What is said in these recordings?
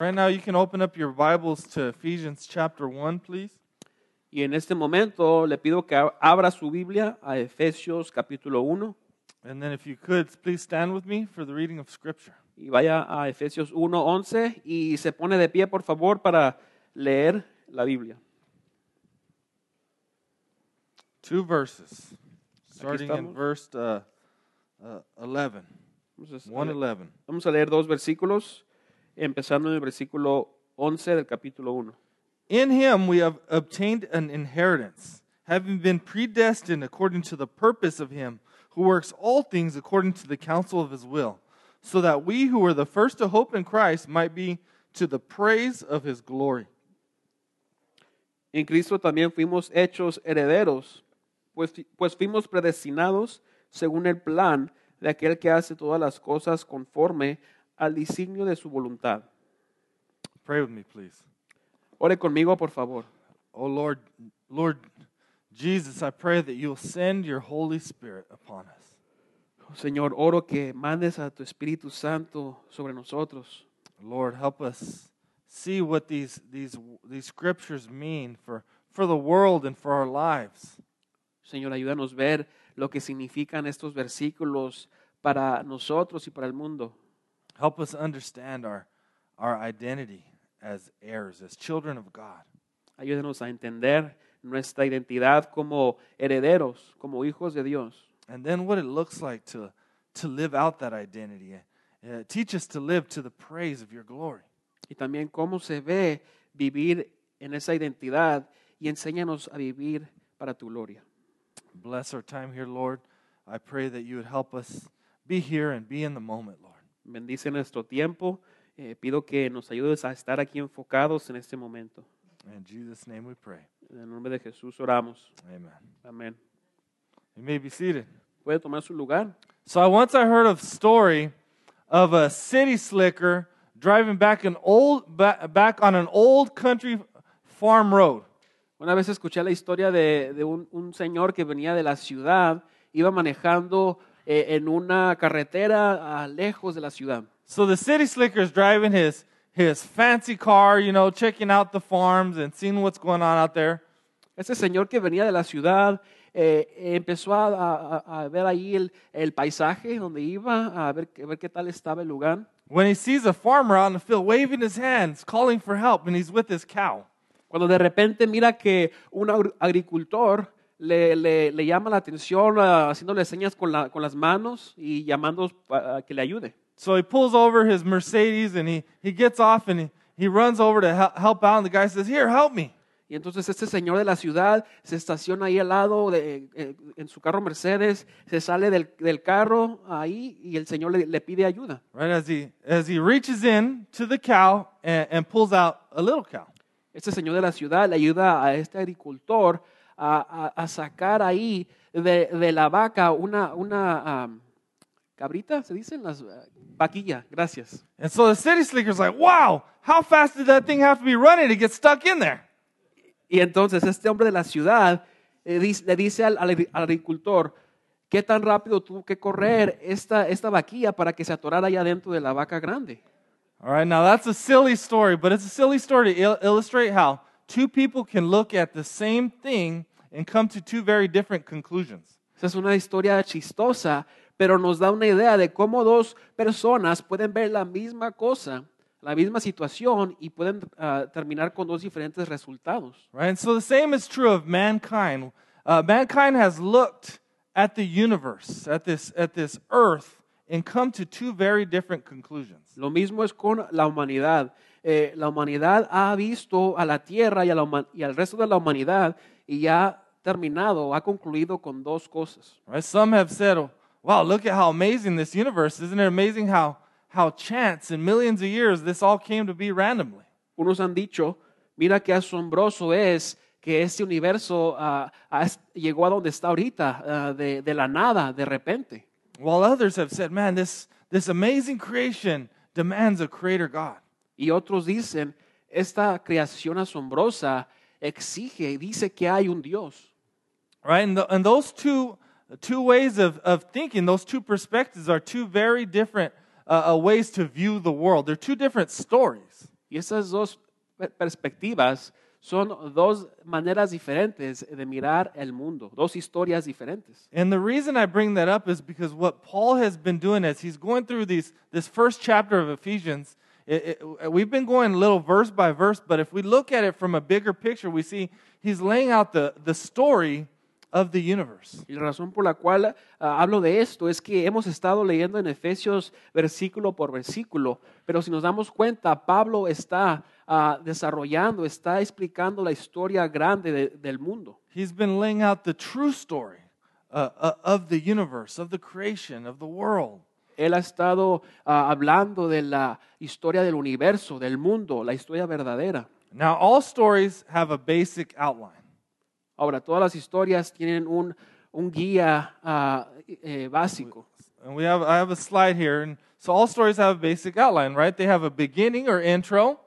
Right now, you can open up your Bibles to Ephesians chapter 1, please. Y en este momento le pido que abra su Biblia a Efesios capítulo 1 And then, if you could, please stand with me for the reading of Scripture. y vaya a Efesios 1:11 y se pone de pie por favor para leer la Biblia. Two verses, starting in verse uh, uh, 11. Entonces, 111. Vamos a leer dos versículos, empezando en el versículo 11 del capítulo 1. In him we have obtained an inheritance, having been predestined according to the purpose of him who works all things according to the counsel of his will, so that we who were the first to hope in Christ might be to the praise of his glory. En Cristo también fuimos hechos herederos, pues, pues fuimos predestinados según el plan de aquel que hace todas las cosas conforme al designio de su voluntad. Pray with me, please. Ore conmigo, por favor. Oh Lord, Lord Jesus, I pray that you'll send your Holy Spirit upon us. Señor, oro que mandes a tu Espíritu Santo sobre nosotros. Lord, help us see what these, these, these scriptures mean for, for the world and for our lives. Señor, ayúdanos a ver lo que significan estos versículos para nosotros y para el mundo. Help us understand our, our identity as heirs, as children of God. Ayúdanos a entender nuestra identidad como herederos, como hijos de Dios. And then what it looks like to, to live out that identity. Uh, teach us to live to the praise of your glory. Y también cómo se ve vivir en esa identidad y enséñanos a vivir para tu gloria. Bless our time here, Lord. I pray that you would help us be here and be in the moment, Lord. Bendice nuestro tiempo. Eh, pido que nos ayudes a estar aquí enfocados en este momento. In Jesus' name we pray. En el nombre de Jesús oramos. Amen. Amén. You may be seated. ¿Puede tomar su lugar? So I once I heard a story of a city slicker driving back an old back on an old country farm road. Una vez escuché la historia de, de un, un señor que venía de la ciudad, iba manejando en una carretera lejos de la ciudad. So the city slicker is driving his his fancy car, you know, checking out the farms and seeing what's going on out there. Ese señor que venía de la ciudad eh, empezó a, a- a ver ahí el, el paisaje donde iba, a ver, a ver qué tal estaba el lugar. When he sees a farmer in the field waving his hands, calling for help, and he's with his cow. Cuando de repente mira que un agricultor le, le- le llama la atención ah, haciéndole señas con, la- con las manos y llamando a que le ayude. So he pulls over his Mercedes and he, he gets off and he, he runs over to hel- help out. And the guy says, Here, help me. Y entonces este señor de la ciudad se estaciona ahí al lado de, eh, en su carro Mercedes, se sale del, del carro ahí y el señor le, le pide ayuda. Right as he as he reaches in to the cow and, and pulls out a little cow. Este señor de la ciudad le ayuda a este agricultor a, a- a sacar ahí de, de la vaca una, una am, cabrita, se dicen las ah, vaquilla, gracias. And so the city slicker's like, Wow, how fast did that thing have to be running to get stuck in there? Y entonces este hombre de la ciudad eh, dice- le dice al, al al agricultor, ¿qué tan rápido tuvo que correr esta, esta vaquilla para que se atorara allá dentro de la vaca grande? All right, now that's a silly story, but it's a silly story to il- illustrate how two people can look at the same thing and come to two very different conclusions. Esa es una historia chistosa, pero nos da una idea de cómo dos personas pueden ver la misma cosa, la misma situación y pueden ah, terminar con dos diferentes resultados. Right? And so the same is true of mankind. Uh, mankind has looked at the universe, at this, at this earth, and come to two very different conclusions. Lo mismo es con la humanidad. Eh, la humanidad ha visto a la tierra y, a la y al resto de la humanidad y ya ha terminado, ha concluido con dos cosas. Right? Some have said, wow, look at how amazing this universe is. Isn't it amazing how, how chance in millions of years this all came to be randomly? Unos han dicho, mira qué asombroso es que este universo ah, ah, es- llegó a donde está ahorita, ah, de, de la nada, de repente. While others have said, man, this, this amazing creation demands a creator God. Y otros dicen, esta creación asombrosa exige y dice que hay un Dios. Right? And, the, and those two, two ways of, of thinking, those two perspectives are two very different uh, uh, ways to view the world. They're two different stories. Y esas dos perspectivas son dos maneras diferentes de mirar el mundo, dos historias diferentes. And the reason I bring that up is because what Paul has been doing as he's going through these, this first chapter of Ephesians, it, it, we've been going little verse by verse, but if we look at it from a bigger picture, we see he's laying out the, the story of the universe. Y la razón por la cual ah, hablo de esto es que hemos estado leyendo en Efesios versículo por versículo, pero si nos damos cuenta, Pablo está ah, desarrollando, está explicando la historia grande de- del mundo. He's been laying out the true story uh, uh, of the universe, of the creation, of the world. Él ha estado ah, hablando de la historia del universo, del mundo, la historia verdadera. Now, all stories have a basic outline. Ahora, todas las historias tienen un, un guía ah, eh, básico. And we have I have a slide here, and so all stories have a basic outline, right? They have a beginning or intro,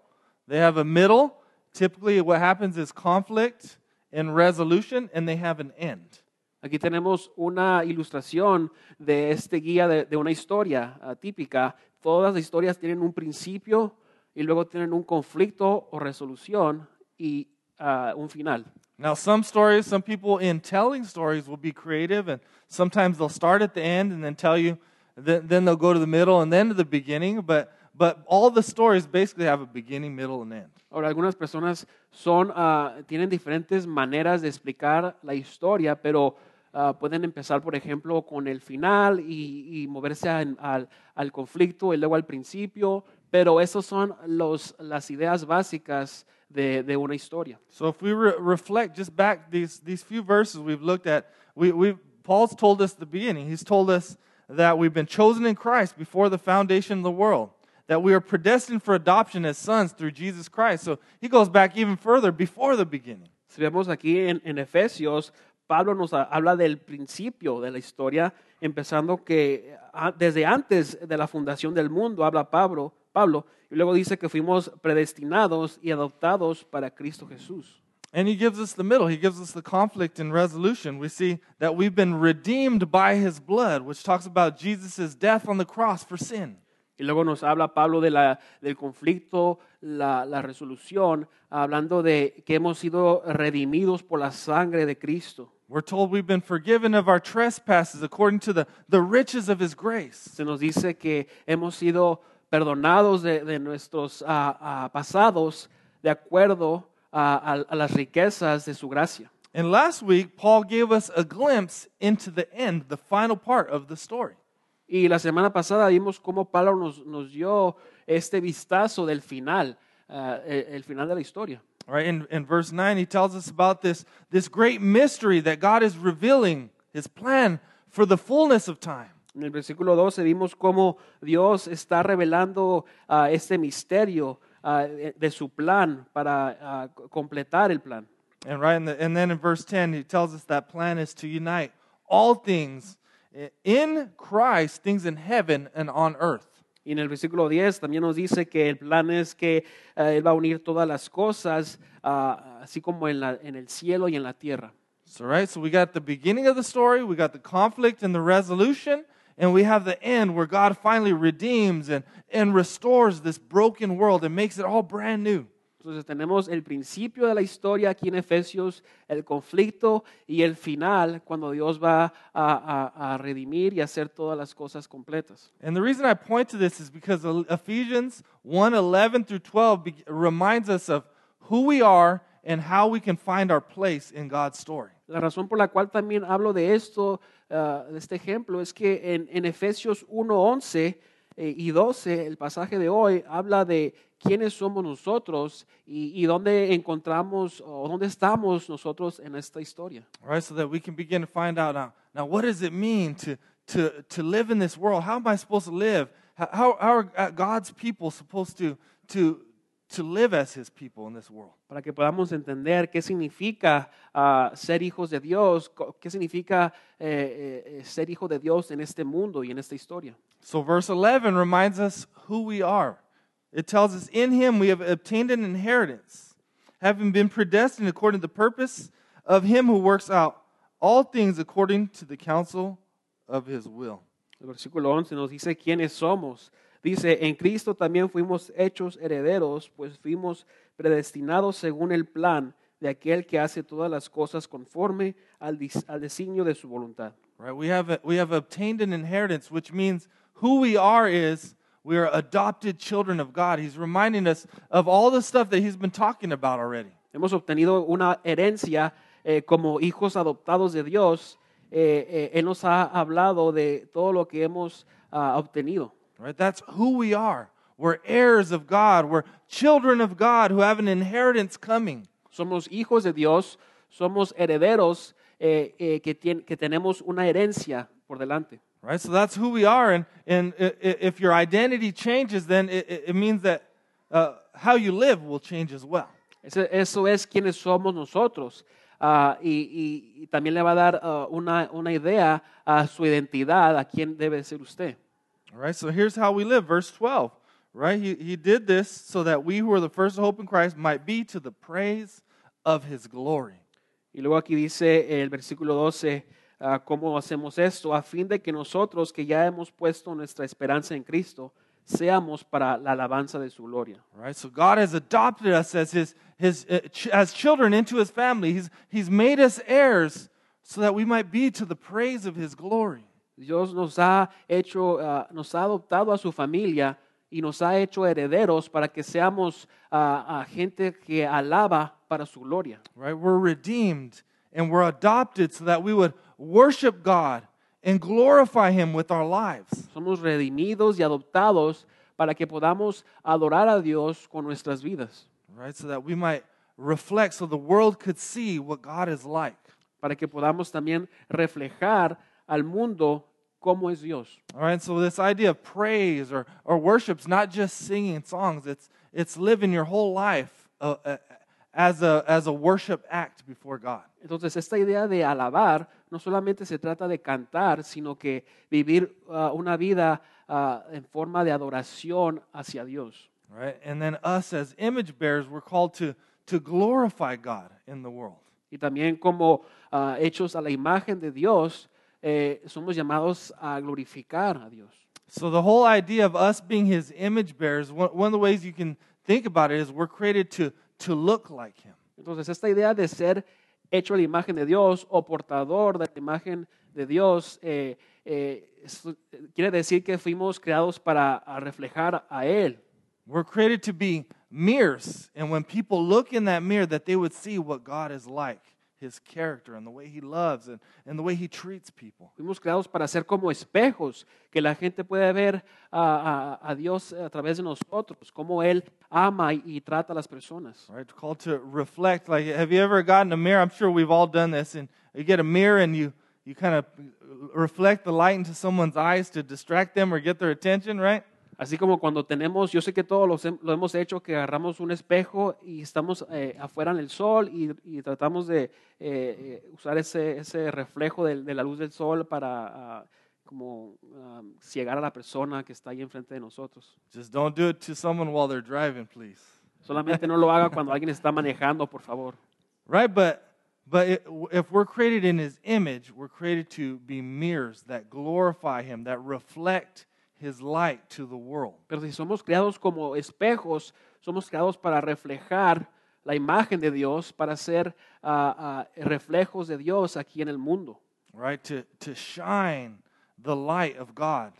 they have a middle. Typically, what happens is conflict and resolution, and they have an end. Aquí tenemos una ilustración de este guía de, de una historia ah, típica. Todas las historias tienen un principio y luego tienen un conflicto o resolución y ah, un final. Now, some stories, some people in telling stories will be creative, and sometimes they'll start at the end and then tell you, then, then they'll go to the middle and then to the beginning. But but all the stories basically have a beginning, middle, and end. Ahora, algunas personas son, ah, tienen diferentes maneras de explicar la historia, pero ah, pueden empezar, por ejemplo, con el final y, y moverse a- al, al conflicto y luego al principio, pero esas son los, las ideas básicas de, de una historia. So if we re- reflect just back these, these few verses we've looked at, we, we Paul's told us the beginning. He's told us that we've been chosen in Christ before the foundation of the world, that we are predestined for adoption as sons through Jesus Christ. So he goes back even further before the beginning. Si vemos aquí en, en Efesios, Pablo nos ha- habla del principio de la historia, empezando que desde antes de la fundación del mundo habla Pablo, Pablo, y luego dice que fuimos predestinados y adoptados para Cristo Jesús. And he gives us the middle. He gives us the conflict and resolution. We see that we've been redeemed by his blood, which talks about Jesus' death on the cross for sin. Y luego nos habla Pablo de la, del conflicto, la, la resolución, hablando de que hemos sido redimidos por la sangre de Cristo. We're told we've been forgiven of our trespasses according to the, the riches of his grace. Se nos dice que hemos sido perdonados de, de nuestros ah, ah, pasados de acuerdo a, a- a las riquezas de su gracia. And last week, Paul gave us a glimpse into the end, the final part of the story. Y la semana pasada vimos cómo Pablo nos, nos dio este vistazo del final, ah, el, el final de la historia. Right? In, in verse 9, he tells us about this, this great mystery that God is revealing his plan for the fullness of time. En el versículo 12 vimos cómo Dios está revelando ah, este misterio ah, de, su plan para ah, completar el plan. And right in the, and then in verse 10, he tells us that plan is to unite all things in Christ, things in heaven and on earth. Y en el versículo 10 también nos dice que el plan es que eh, Él va a unir todas las cosas, ah, así como en, la- en el cielo y en la tierra. So, right, so we got the beginning of the story, we got the conflict and the resolution, and we have the end where God finally redeems and, and restores this broken world and makes it all brand new. Entonces tenemos el principio de la historia aquí en Efesios, el conflicto y el final cuando Dios va a, a- a redimir y hacer todas las cosas completas. And the reason I point to this is because Ephesians 1 11 through 12 be- reminds us of who we are and how we can find our place in God's story. La razón por la cual también hablo de esto, ah, de este ejemplo, es que en, en Efesios 1, 11 Eh, y 12, eh, el pasaje de hoy habla de quiénes somos nosotros y, y dónde encontramos o dónde estamos nosotros en esta historia. Right, so that we can begin to find out now, now what does it mean to, to, to live in this world? How am I supposed to live? How, how, are God's people supposed to, to, to live as his people in this world? Para que podamos entender qué significa ah, ser hijos de Dios, qué significa eh, eh, eh, ser hijo de Dios en este mundo y en esta historia. So, verse 11 reminds us who we are. It tells us, In him we have obtained an inheritance, having been predestined according to the purpose of him who works out all things according to the counsel of his will. El versículo 11 nos dice quiénes somos. Dice, en Cristo también fuimos hechos herederos, pues fuimos predestinados según el plan de aquel que hace todas las cosas conforme al, al designio de su voluntad. Right? We have, we have obtained an inheritance, which means who we are is we are adopted children of God. He's reminding us of all the stuff that he's been talking about already. Hemos obtenido una herencia eh, como hijos adoptados de Dios. Eh, eh, él nos ha hablado de todo lo que hemos ah, obtenido. Right? That's who we are. We're heirs of God. We're children of God who have an inheritance coming. Somos hijos de Dios, somos herederos eh, eh, que, tien- que tenemos una herencia por delante. Right? So that's who we are. And, and if your identity changes, then it, it means that uh, how you live will change as well. Eso es quienes somos nosotros. Ah, y, y- y también le va a dar ah, una, una idea a su identidad, a quién debe ser usted. All right, so here's how we live. Verse 12, right? He, he did this so that we who are the first to hope in Christ might be to the praise of his glory. Y luego aquí dice el versículo 12, ah, ¿cómo hacemos esto? A fin de que nosotros que ya hemos puesto nuestra esperanza en Cristo, seamos para la alabanza de su gloria. All right, so God has adopted us as his, his uh, ch- as children into his family. He's, he's made us heirs so that we might be to the praise of his glory. Dios nos ha hecho, ah, nos ha adoptado a su familia y nos ha hecho herederos para que seamos ah, gente que alaba para su gloria. Right? We're redeemed and we're adopted so that we would worship God and glorify him with our lives. Somos redimidos y adoptados para que podamos adorar a Dios con nuestras vidas, Right? So that we might reflect so the world could see what God is like. para que podamos también reflejar al mundo cómo es Dios. All right, so this idea of praise or, or worship is not just singing songs, it's, it's living your whole life uh, uh, as, a, as a worship act before God. Entonces, esta idea de alabar no solamente se trata de cantar, sino que vivir ah, una vida ah, en forma de adoración hacia Dios. Right? And then us as image bearers, we're called to, to glorify God in the world. Y también como ah, hechos a la imagen de Dios, eh, somos llamados a glorificar a Dios. So the whole idea of us being his image bearers, one, one of the ways you can think about it is we're created to, to look like him. Entonces, esta idea de ser hecho a la imagen de Dios o portador de la imagen de Dios eh, eh, quiere decir que fuimos creados para a reflejar a Él. We're created to be mirrors. And when people look in that mirror, that they would see what God is like, his character, and the way he loves and, and the way he treats people. Fuimos creados para ser como espejos, que la gente puede ver a, a- a Dios a través de nosotros, cómo Él ama y, y trata a las personas. Right? Called to reflect. Like, have you ever gotten a mirror? I'm sure we've all done this. And you get a mirror and you, you kind of reflect the light into someone's eyes to distract them or get their attention, right? Así como cuando tenemos, yo sé que todos lo hemos hecho, que agarramos un espejo y estamos eh, afuera en el sol y, y tratamos de eh, eh, usar ese, ese reflejo de, de la luz del sol para ah, como ah, ciegar a la persona que está ahí enfrente de nosotros. Just don't do it to someone while they're driving, please. Solamente no lo haga cuando alguien está manejando, por favor. Right? But but it, if we're created in His image, we're created to be mirrors that glorify Him, that reflect His light to the world. Pero si somos creados como espejos, somos creados para reflejar la imagen de Dios, para ser ah, ah, reflejos de Dios aquí en el mundo. Right? To to shine the light of God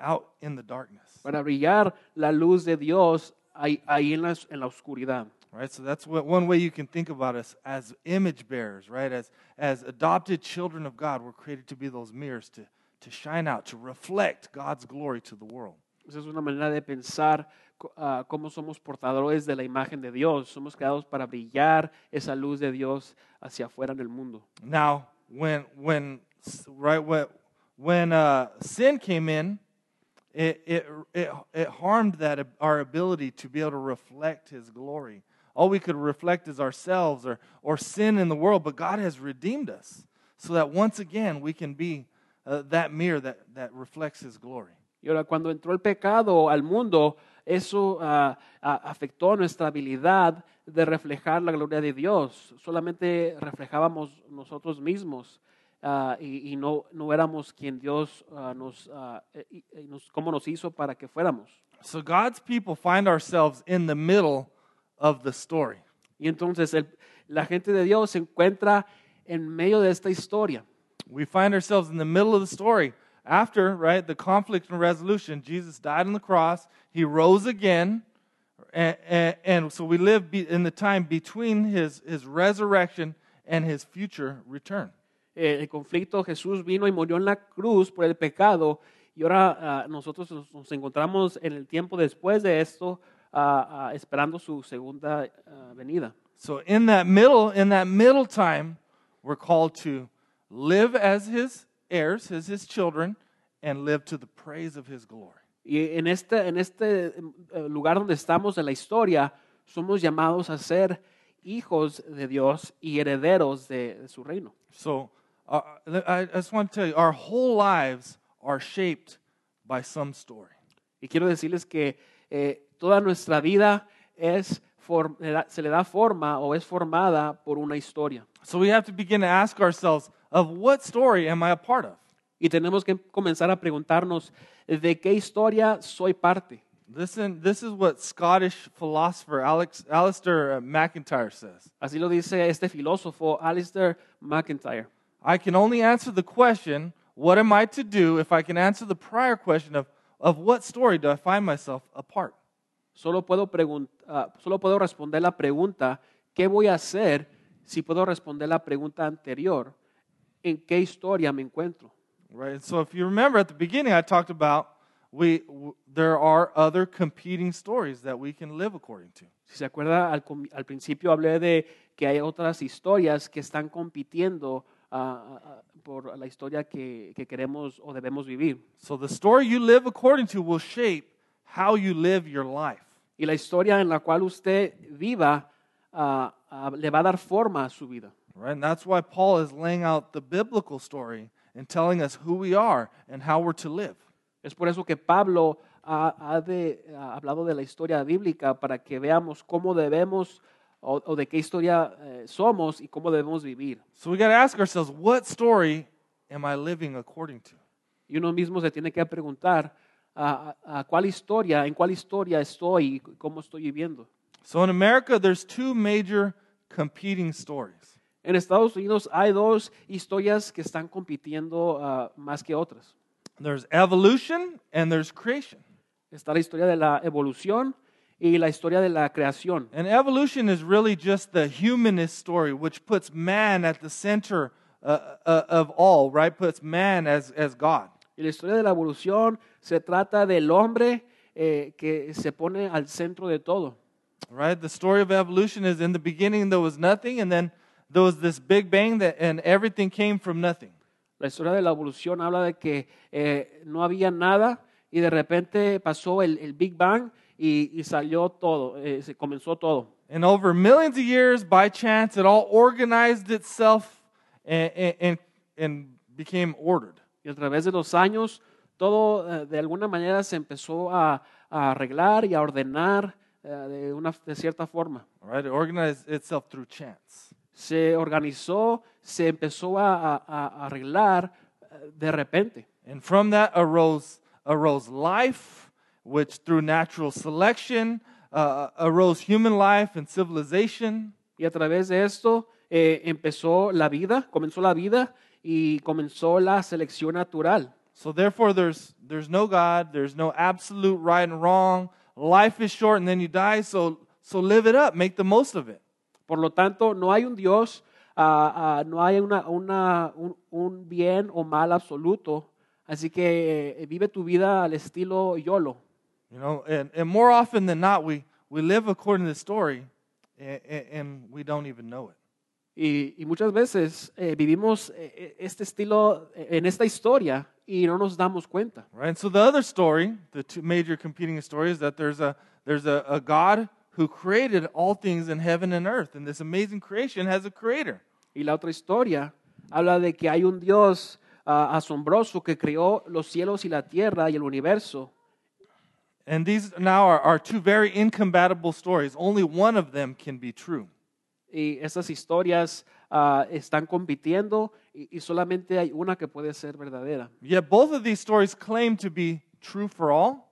out in the darkness. para brillar la luz de Dios ahí, ahí en, la, en la oscuridad. Right? So that's what, one way you can think about us as image bearers, right? As as adopted children of God, we're created to be those mirrors to to shine out, to reflect God's glory to the world. Esa es una manera de pensar ah, cómo somos portadores de la imagen de Dios. Somos creados para brillar esa luz de Dios hacia afuera en el mundo. Now, when when right when when uh, sin came in, it, it it it harmed that our ability to be able to reflect His glory. All we could reflect is ourselves or or sin in the world, but God has redeemed us so that once again we can be uh, that mirror that that reflects His glory. Y ahora, cuando entró el pecado al mundo, eso ah, afectó nuestra habilidad de reflejar la gloria de Dios. Solamente reflejábamos nosotros mismos. ah, y, y no, no éramos quien Dios ah, nos, eh, y- y nos, cómo nos hizo para que fuéramos. So God's people find ourselves in the middle of the story. Y entonces el- la gente de Dios se encuentra en medio de esta historia. We find ourselves in the middle of the story. After, right, the conflict and resolution, Jesus died on the cross, he rose again, and, and, and so we live be, in the time between his, his resurrection and his future return. El conflicto, Jesús vino y murió en la cruz por el pecado y ahora ah, nosotros nos, nos encontramos en el tiempo después de esto ah, ah, esperando su segunda venida. So in that middle, in that middle time, we're called to live as his heirs, as his children, and live to the praise of his glory. Y en este, en este eh, lugar donde estamos en la historia, somos llamados a ser hijos de Dios y herederos de, de su reino. So uh, I just want to tell you, our whole lives are shaped by some story. Y quiero decirles que eh, toda nuestra vida es for- le da- se le da forma o es formada por una historia. So we have to begin to ask ourselves, of what story am I a part of? Y tenemos que comenzar a preguntarnos de qué historia soy parte. Listen, this is what Scottish philosopher Alex, Alasdair uh, MacIntyre says. Así lo dice este filósofo Alasdair MacIntyre. I can only answer the question, what am I to do, if I can answer the prior question of, of what story do I find myself a part? Solo puedo, ah, solo puedo responder la pregunta, ¿qué voy a hacer? Si puedo responder la pregunta anterior, ¿en qué historia me encuentro? Right? So if you remember at the beginning, I talked about we, there are other competing stories that we can live according to. Si se acuerda, al, al principio hablé de que hay otras historias que están compitiendo ah, ah, por la historia que, que queremos o debemos vivir. So the story you live according to will shape how you live your life. Y la historia en la cual usted viva ah, ah, le va a dar forma a su vida. Right? And that's why Paul is laying out the biblical story and telling us who we are and how we're to live. Es por eso que Pablo ha, ha de- ha hablado de la historia bíblica para que veamos cómo debemos o, o de qué historia eh, somos y cómo debemos vivir. So we got to ask ourselves, what story am I living according to? Y uno mismo se tiene que preguntar a, a- a cuál historia, en cuál historia estoy y cómo estoy viviendo. So in America, there's two major competing stories. En Estados Unidos hay dos historias que están compitiendo ah, más que otras. There's evolution and there's creation. Está la historia de la evolución y la historia de la creación. And evolution is really just the humanist story, which puts man at the center uh, uh, of all, right? Puts man as, as God. Y la historia de la evolución se trata del hombre eh, que se pone al centro de todo. Right? The story of evolution is in the beginning there was nothing, and then there was this big bang that, and everything came from nothing. La historia de la evolución habla de que eh, no había nada y de repente pasó el, el Big Bang y, y salió todo, eh, se comenzó todo. And over millions of years, by chance, it all organized itself and, and, and became ordered. Y a través de los años, todo eh, de alguna manera se empezó a, a arreglar y a ordenar eh, de, una, de cierta forma. Right? It organized itself through chance. Se organizó, se empezó a, a- a arreglar eh, de repente. And from that arose, arose life, which through natural selection uh, arose human life and civilization. Y a través de esto eh, empezó la vida, comenzó la vida y comenzó la selección natural. So therefore, there's, there's no God, there's no absolute right and wrong. Life is short and then you die, so, so live it up, make the most of it. Por lo tanto, no hay un Dios, ah, ah, no hay una, una- un, un bien o mal absoluto. Así que eh, vive tu vida al estilo YOLO. You know, and, and more often than not, we, we live according to the story and, and we don't even know it. Y, y muchas veces eh, vivimos eh, eh, este estilo eh, en esta historia y no nos damos cuenta. Right? And so the other story, the two major competing stories, that there's a there's a, a God who created all things in heaven and earth, and this amazing creation has a creator. Y la otra historia habla de que hay un Dios ah, asombroso que creó los cielos y la tierra y el universo. And these now are, are two very incompatible stories. Only one of them can be true. y estas historias ah, están compitiendo y, y solamente hay una que puede ser verdadera. Yet both of these stories claim to be true for all,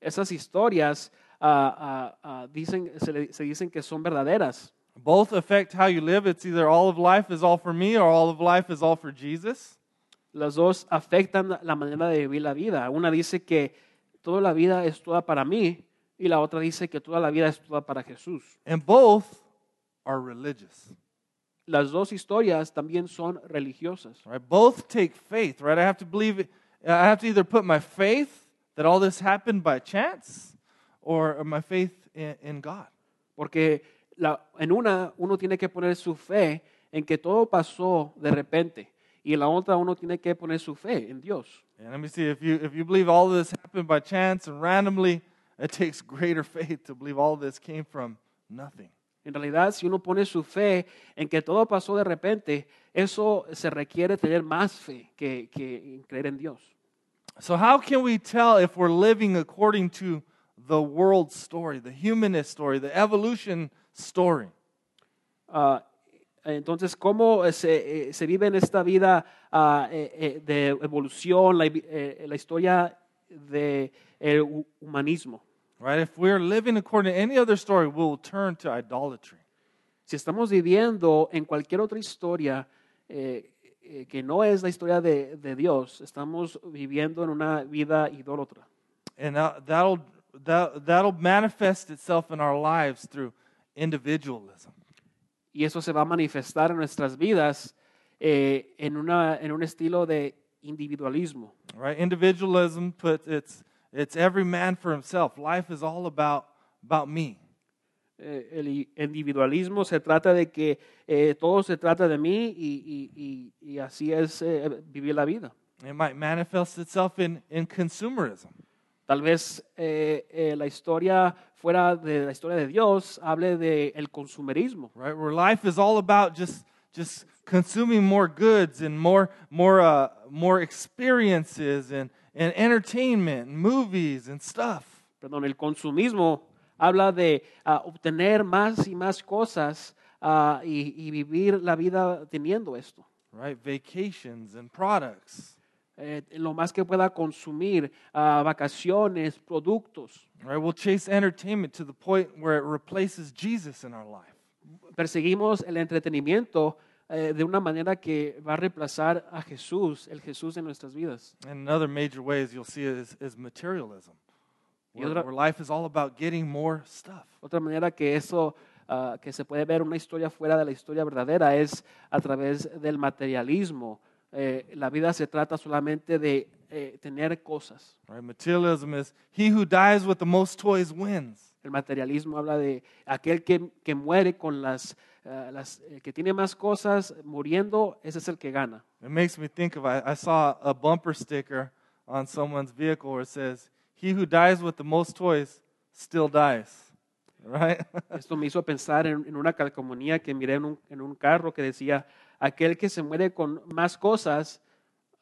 Esas historias ah, ah, dicen, se, le- se dicen que son verdaderas. both affect how you live. It's either all of life is all for me or all of life is all for Jesus. Las dos afectan la manera de vivir la vida. Una dice que toda la vida es toda para mí y la otra dice que toda la vida es toda para Jesús. And both are religious. Las dos historias también son religiosas. Right? Both take faith, right? I have to believe it. I have to either put my faith that all this happened by chance or my faith in, in God. Porque la- en una uno tiene que poner su fe en que todo pasó de repente y en la otra uno tiene que poner su fe en Dios. And let me see if you if you believe all this happened by chance and randomly, it takes greater faith to believe all this came from nothing. En realidad, si uno pone su fe en que todo pasó de repente, eso se requiere tener más fe que, que creer en Dios. So how can we tell if we're living according to the world story, the humanist story, the evolution story? Ah, entonces, ¿cómo se, eh, se vive en esta vida eh, de evolución, la, la historia del humanismo? Right? If we're living according to any other story, we'll turn to idolatry. Si estamos viviendo en cualquier otra historia eh, eh, que no es la historia de, de Dios, estamos viviendo en una vida idólatra. And that, that'll, that, that'll manifest itself in our lives through individualism. Y eso se va a manifestar en nuestras vidas eh, en, una, en un estilo de individualismo. Right? Individualism puts it's, it's every man for himself. Life is all about, about me. Eh, el individualismo se trata de que eh, todo se trata de mí y, y- y- y así es eh, vivir la vida. It might manifest itself in, in consumerism. Tal vez eh, eh, la historia fuera de la historia de Dios hable del el consumerismo, right? Where life is all about just just consuming more goods and more more uh, more experiences and and entertainment and movies and stuff. perdón, el consumismo habla de ah, obtener más y más cosas ah, y, y vivir la vida teniendo esto. Right? Vacations and products. Eh, lo más que pueda consumir, ah, vacaciones, productos. Right? We'll chase entertainment to the point where it replaces Jesus in our life. Perseguimos el entretenimiento eh, de una manera que va a reemplazar a Jesús, el Jesús en nuestras vidas. And another major ways you'll see is, is materialism. Y Where, otra- where life is all about getting more stuff. Otra manera que eso, ah, que se puede ver una historia fuera de la historia verdadera es a través del materialismo. Eh, la vida se trata solamente de eh, tener cosas. Right? Materialism is he who dies with the most toys wins. El materialismo habla de aquel que, que muere con las, ah, las eh, que tiene más cosas muriendo, ese es el que gana. It makes me think of I, I saw a bumper sticker on someone's vehicle where it says, "He who dies with the most toys still dies." Right? Esto me hizo pensar en, en una calcomanía que miré en un, en un carro que decía, aquel que se muere con más cosas,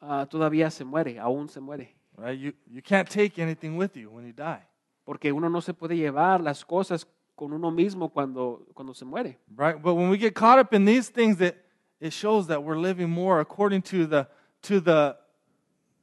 ah, todavía se muere, aún se muere. right? You you can't take anything with you when you die. Porque uno no se puede llevar las cosas con uno mismo cuando, cuando se muere. Right? But when we get caught up in these things it it shows that we're living more according to the to the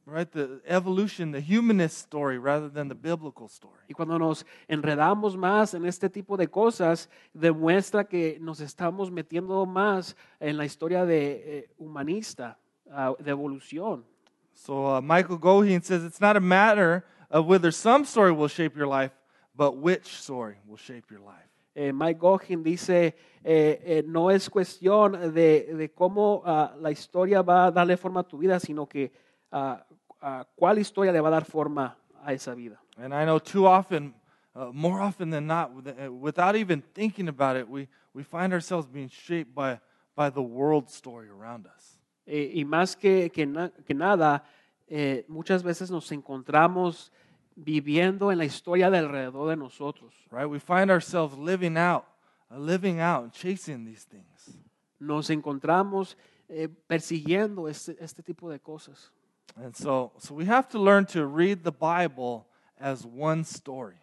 right the evolution, the humanist story rather than the biblical story. Y cuando nos enredamos más en este tipo de cosas, demuestra que nos estamos metiendo más en la historia de, eh, humanista, ah, de evolución. So uh, Michael Goheen says it's not a matter of whether some story will shape your life, but which story will shape your life. Eh, Mike Goheen dice, eh, eh, no es cuestión de, de cómo ah, la historia va a darle forma a tu vida, sino que ah, ah, cuál historia le va a dar forma a esa vida. And I know too often, uh, more often than not, uh, without even thinking about it, we, we find ourselves being shaped by, by the world story around us. Eh, y más que, que, na- que nada, eh, muchas veces nos encontramos viviendo en la historia de alrededor de nosotros. Right? We find ourselves living out, uh, living out and chasing these things. Nos encontramos eh, persiguiendo este, este tipo de cosas. And so, so we have to learn to read the Bible as one story.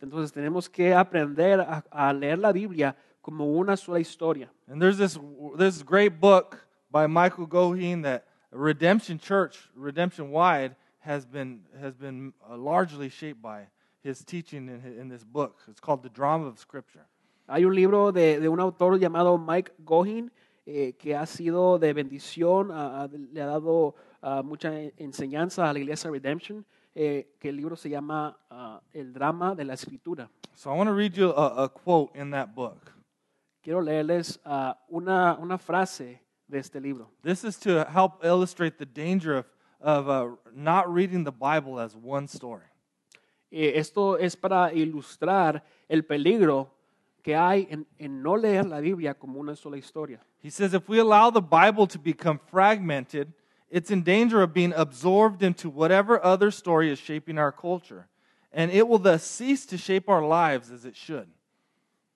Entonces tenemos que aprender a, a leer la Biblia como una sola historia. And there's this this great book by Michael Goheen that Redemption Church, Redemption Wide, has been has been uh, largely shaped by his teaching in, in this book. It's called The Drama of Scripture. Hay un libro de, de un autor llamado Mike Goheen eh, que ha sido de bendición, ah, ah, le ha dado ah, mucha enseñanza a la iglesia Redemption, eh, que el libro se llama ah, El drama de la escritura. So I want to read you a, a quote in that book. Quiero leerles ah, una, una frase de este libro. This is to help illustrate the danger of of uh, not reading the Bible as one story. Eh, esto es para ilustrar el peligro que hay en, en no leer la Biblia como una sola historia. He says if we allow the Bible to become fragmented, it's in danger of being absorbed into whatever other story is shaping our culture, and it will thus cease to shape our lives as it should.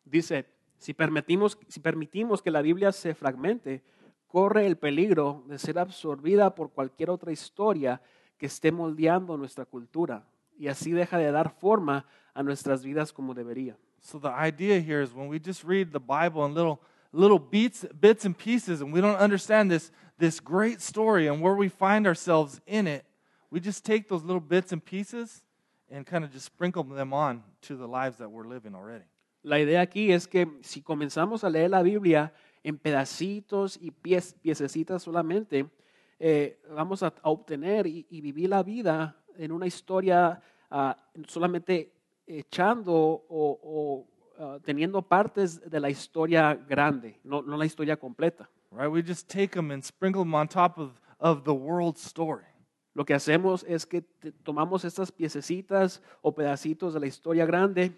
Dice, si permitimos, si permitimos que la Biblia se fragmente, corre el peligro de ser absorbida por cualquier otra historia que esté moldeando nuestra cultura y así deja de dar forma a nuestras vidas como debería. So the idea here is when we just read the Bible in little little beats, bits and pieces, and we don't understand this this great story and where we find ourselves in it, we just take those little bits and pieces and kind of just sprinkle them on to the lives that we're living already. La idea aquí es que si comenzamos a leer la Biblia en pedacitos y pies, piececitas solamente, eh, vamos a, a obtener y, y vivir la vida en una historia ah, solamente echando o, o, ah, teniendo partes de la historia grande, no, no la historia completa. Right? We just take them and sprinkle them on top of, of the world story. Lo que hacemos es que tomamos estas piececitas o pedacitos de la historia grande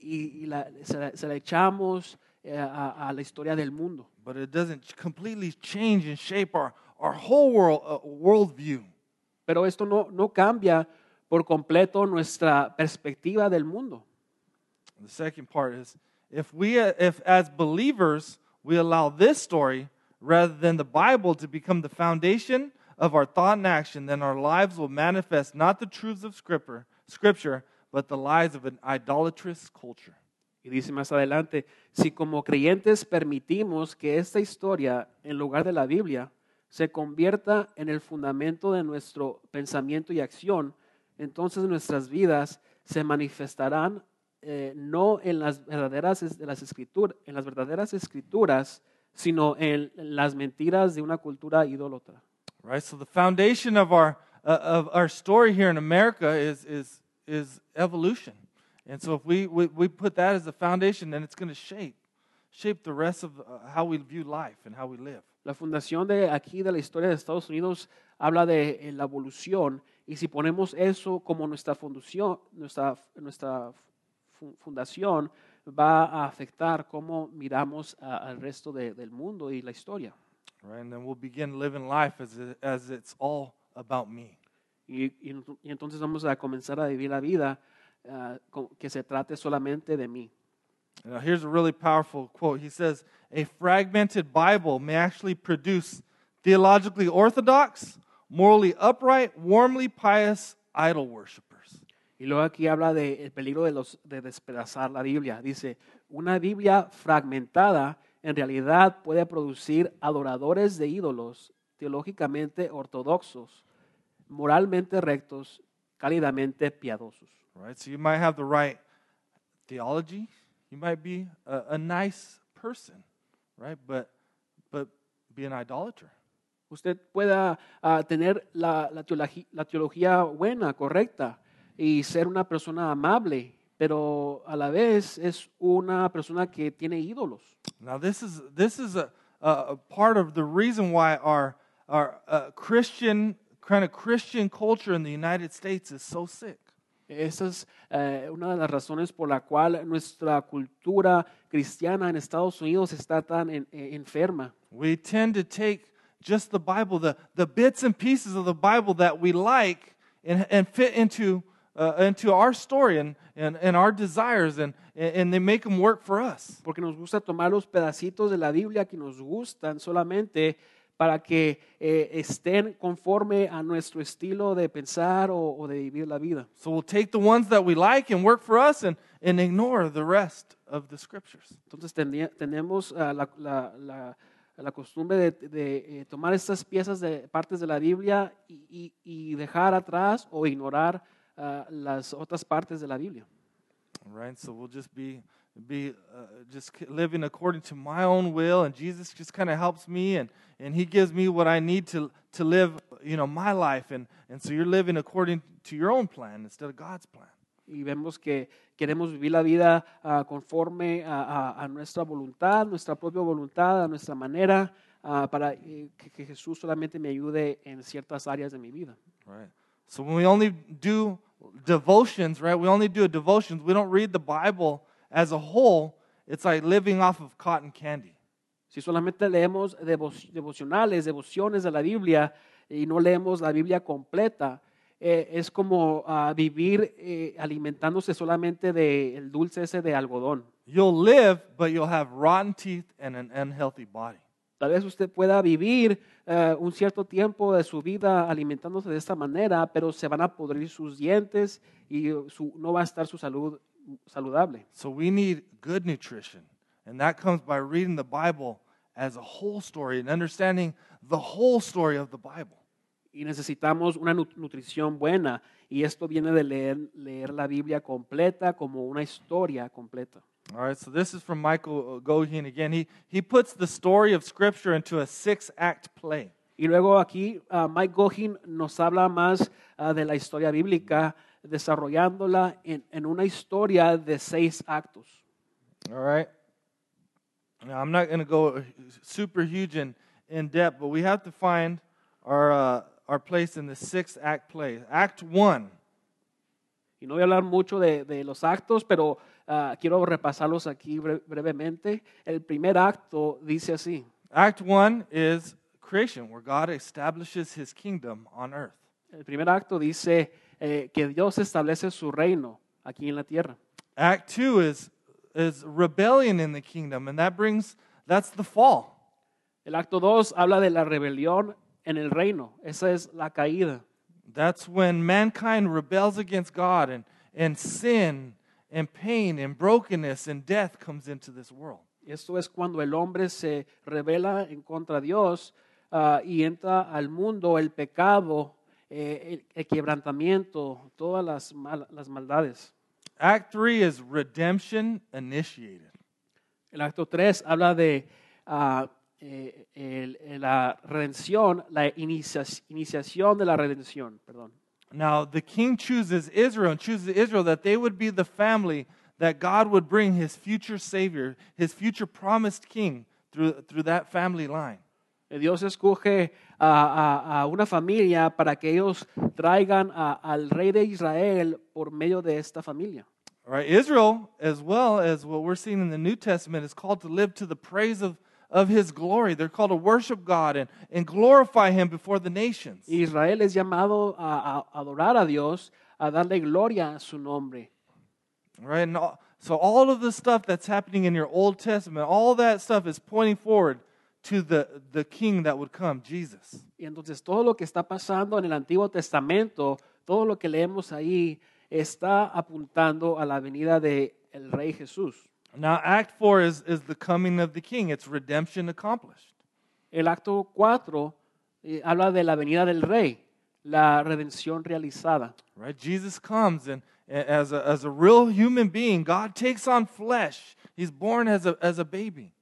y, y la- se, la, se la echamos a, a la historia del mundo. But it doesn't completely change and shape our, our whole world uh, worldview. Pero esto no, no cambia por completo nuestra perspectiva del mundo. The second part is if we, uh, if as believers, we allow this story rather than the Bible to become the foundation of our thought and action, then our lives will manifest not the truths of Scripture, Scripture, but the lies of an idolatrous culture. Y dice más adelante, si como creyentes permitimos que esta historia, en lugar de la Biblia, se convierta en el fundamento de nuestro pensamiento y acción, entonces nuestras vidas se manifestarán eh, no en las verdaderas de las escrituras, en las verdaderas escrituras, sino en las mentiras de una cultura idólatra. Right? So the foundation of our, uh, of our story here in America is, is, is evolution. And so if we, we, we put that as the foundation, then it's going to shape, shape the rest of uh, how we view life and how we live. La fundación de aquí de la historia de Estados Unidos habla de eh, la evolución y si ponemos eso como nuestra fundación, nuestra, nuestra fu- fundación va a afectar cómo miramos al resto de- del mundo y la historia. Right? And then we'll begin living life as, it, as it's all about me. Y, y- y entonces vamos a comenzar a vivir la vida con- que se trate solamente de mí. Now, here's a really powerful quote. He says, A fragmented Bible may actually produce theologically orthodox, morally upright, warmly pious idol worshippers. Y luego aquí habla del peligro de, los, de despedazar la Biblia. Dice, una Biblia fragmentada en realidad puede producir adoradores de ídolos teológicamente ortodoxos, moralmente rectos, cálidamente piadosos. Right? So you might have the right theology, you might be a, a nice person, right? But, but be an idolater. Usted pueda ah, tener la, la teologi- la teología buena, correcta, y ser una persona amable, pero a la vez es una persona que tiene ídolos. Now, this is, this is a, a, a part of the reason why our, our uh, Christian, kind of Christian culture in the United States is so sick. Esa es eh, una de las razones por la cual nuestra cultura cristiana en Estados Unidos está tan en- eh, enferma. We tend to take just the Bible, the, the bits and pieces of the Bible that we like, and, and fit into, uh, into our story and, and, and our desires, and, and they make them work for us. Porque nos gusta tomar los pedacitos de la Biblia que nos gustan solamente para que eh, estén conforme a nuestro estilo de pensar o, o de vivir la vida. So we'll take the ones that we like and work for us, and, and ignore the rest of the scriptures. Entonces tenemos ah, la, la- la- la costumbre de, de, eh, tomar estas piezas de partes de la Biblia y, y- y dejar atrás o ignorar ah, las otras partes de la Biblia. Right? So we'll just be be uh, just living according to my own will and Jesus just kind of helps me and and he gives me what I need to to live, you know, my life and and so you're living according to your own plan instead of God's plan. Y vemos que queremos vivir la vida ah, conforme a, a- a nuestra voluntad, nuestra propia voluntad, a nuestra manera, ah, para eh, que, que Jesús solamente me ayude en ciertas áreas de mi vida. Right. So when we only do devotions, right? We only do devotions. We don't read the Bible as a whole. It's like living off of cotton candy. Si solamente leemos devo- devocionales, devociones de la Biblia y no leemos la Biblia completa, eh, es como ah, vivir eh, alimentándose solamente del dulce ese de algodón. You'll live, but you'll have rotten teeth and an unhealthy body. Tal vez usted pueda vivir eh, un cierto tiempo de su vida alimentándose de esta manera, pero se van a podrir sus dientes y su- no va a estar su salud saludable. So we need good nutrition. And that comes by reading the Bible as a whole story and understanding the whole story of the Bible. Y necesitamos una nu- nutrición buena. Y esto viene de leer, leer la Biblia completa como una historia completa. All right, so this is from Michael Goheen again. He, he puts the story of Scripture into a six act play. Y luego aquí ah, Mike Goheen nos habla más ah, de la historia bíblica, desarrollándola en, en una historia de seis actos. All right. Now, I'm not going to go super huge in, in depth, but we have to find our, uh, our place in the six act play. Act one. Y no voy a hablar mucho de, de los actos, pero ah, quiero repasarlos aquí bre- brevemente. El primer acto dice así. Act one is creation, where God establishes his kingdom on earth. El primer acto dice eh, que Dios establece su reino aquí en la tierra. Act two is, is rebellion in the kingdom, and that brings, that's the fall. El acto 2 habla de la rebelión en el reino. Esa es la caída. That's when mankind rebels against God and, and sin and pain and brokenness and death comes into this world. Esto es cuando el hombre se revela en contra de Dios ah, y entra al mundo el pecado, eh, el, el quebrantamiento, todas las, mal- las maldades. Act three is redemption initiated. El acto 3 habla de ah, eh, el- el- la redención, la inicia- iniciación de la redención. Perdón. Now, the king chooses Israel and chooses Israel that they would be the family that God would bring his future savior, his future promised king through, through that family line. Eh, Dios escoge a, a- a una familia para que ellos traigan a- al rey de Israel por medio de esta familia. All right, Israel, as well as what we're seeing in the New Testament, is called to live to the praise of, of his glory. They're called to worship God and, and glorify him before the nations. Israel es llamado a, a adorar a Dios, a darle gloria a su nombre. Right? And all, so all of the stuff that's happening in your Old Testament, all that stuff is pointing forward to the, the king that would come, Jesus. Y entonces todo lo que está pasando en el Antiguo Testamento, todo lo que leemos ahí, está apuntando a la venida del el Rey Jesús. Now, Act 4 is, is the coming of the king. It's redemption accomplished. El acto 4 eh, habla de la venida del Rey, la redención realizada. Right? Jesus comes and and as a, as a real human being, God takes on flesh. He's born as a, as a baby.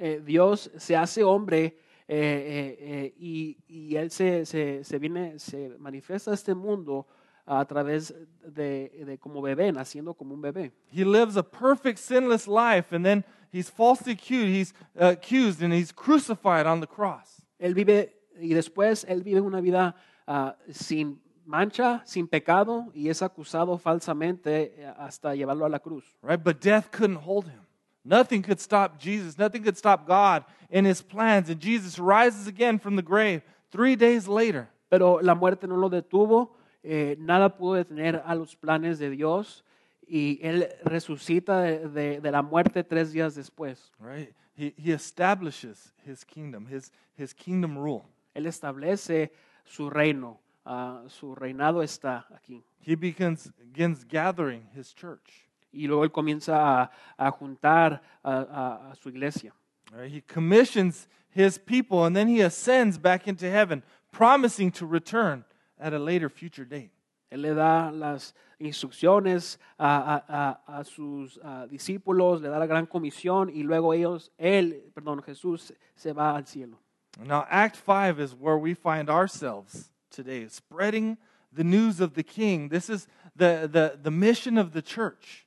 Eh, Dios se hace hombre eh, eh, y, y Él se, se, se viene, se manifiesta a este mundo a través de, de como bebé, naciendo como un bebé. He lives a perfect, sinless life, and then he's falsely accused, he's uh, accused and he's crucified on the cross. Él vive y después Él vive una vida ah, sin mancha, sin pecado y es acusado falsamente hasta llevarlo a la cruz. Right? But death couldn't hold him. Nothing could stop Jesus. Nothing could stop God in his plans. And Jesus rises again from the grave three days later. Pero la muerte no lo detuvo, eh, nada pudo detener a los planes de Dios y Él resucita de, de- de la muerte tres días después. Right? He, he establishes his kingdom, his, his kingdom rule. Él establece su reino, ah, su reinado está aquí. He begins, begins gathering his church. Y luego él comienza a, a juntar a, a- a su iglesia. Right? He commissions his people and then he ascends back into heaven, promising to return at a later future date. Él le da las instrucciones a, a- a- a sus ah, discípulos, le da la gran comisión y luego ellos, él, perdón, Jesús se va al cielo. Now, Act 5 is where we find ourselves today, spreading the news of the king. This is the, the, the mission of the church.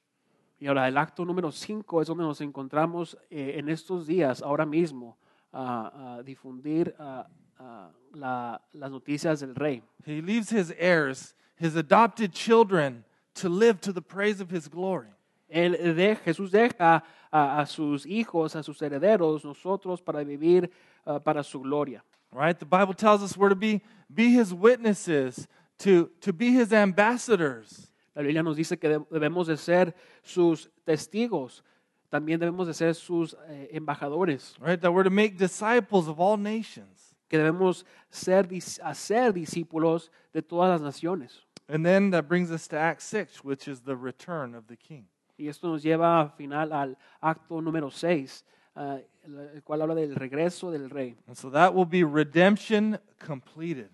Y ahora el acto número 5 es donde nos encontramos eh, en estos días, ahora mismo, a, a difundir ah, ah, la- las noticias del rey. He leaves his heirs, his adopted children, to live to the praise of his glory. Él de- Jesús deja a, a sus hijos, a sus herederos, nosotros, para vivir ah, para su gloria. Right? The Bible tells us we're to be, be his witnesses, to, to be his ambassadors. La Biblia nos dice que de- debemos de ser sus testigos, también debemos de ser sus eh, embajadores, Right? That we're to make disciples of all nations. que debemos ser, hacer discípulos de todas las naciones. And then that brings us to Act 6, which is the return of the king. Y esto nos lleva al final al acto número 6, el cual habla del regreso del rey. And so that will be redemption completed.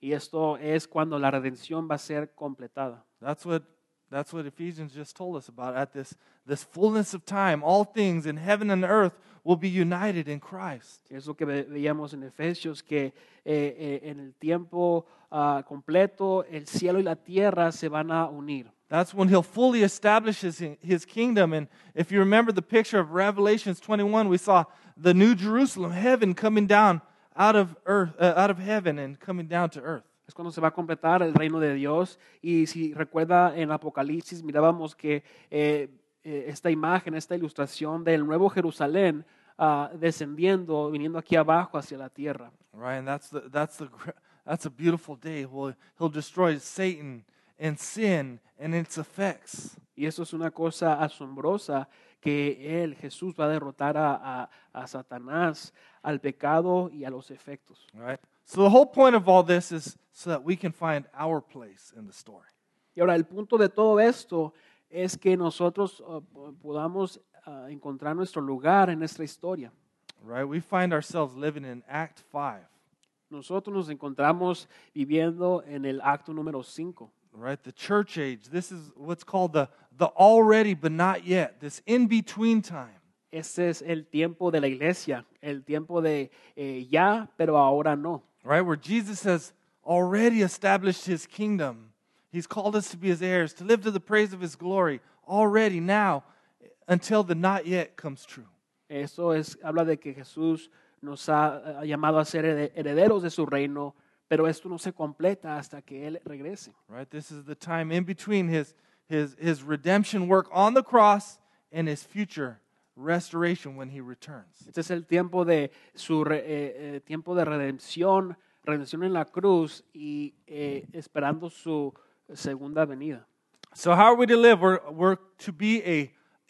Y esto es cuando la redención va a ser completada. That's what that's what Ephesians just told us about. At this this fullness of time, all things in heaven and earth will be united in Christ. Es lo que ve- veíamos en Efesios, que eh, eh, en el tiempo ah, completo el cielo y la tierra se van a unir. That's when he'll fully establish his, his kingdom. And if you remember the picture of Revelations 21, we saw the new Jerusalem, heaven coming down out of earth, uh, out of heaven and coming down to earth. Es cuando se va a completar el reino de Dios. Y si recuerda en Apocalipsis, mirábamos que eh, eh, esta imagen, esta ilustración del nuevo Jerusalén ah, descendiendo, viniendo aquí abajo hacia la tierra. Right, and that's the that's the gr- that's a beautiful day. Well, he'll destroy Satan and sin and its effects. Y eso es una cosa asombrosa que Él, Jesús, va a derrotar a, a- a Satanás, al pecado y a los efectos. Right. So the whole point of all this is so that we can find our place in the story. Y ahora el punto de todo esto es que nosotros po- podamos ah, encontrar nuestro lugar en nuestra historia. Right. We find ourselves living in Act Five. Nosotros nos encontramos viviendo en el acto número 5. Right. The church age. This is what's called the the already but not yet. This in between time. Ese es el tiempo de la iglesia, el tiempo de eh, ya, pero ahora no. Right. Where Jesus has already established His kingdom. He's called us to be His heirs, to live to the praise of His glory already now, until the not yet comes true. Eso es, habla de que Jesús nos ha, ha llamado a ser herederos de su reino, pero esto no se completa hasta que Él regrese. Right? This is the time in between his, his, his redemption work on the cross and his future restoration when he returns. Este es el tiempo de su re- eh, eh, tiempo de redención, redención en la cruz y eh, esperando su segunda venida. So, how are we to live? We're, we're to be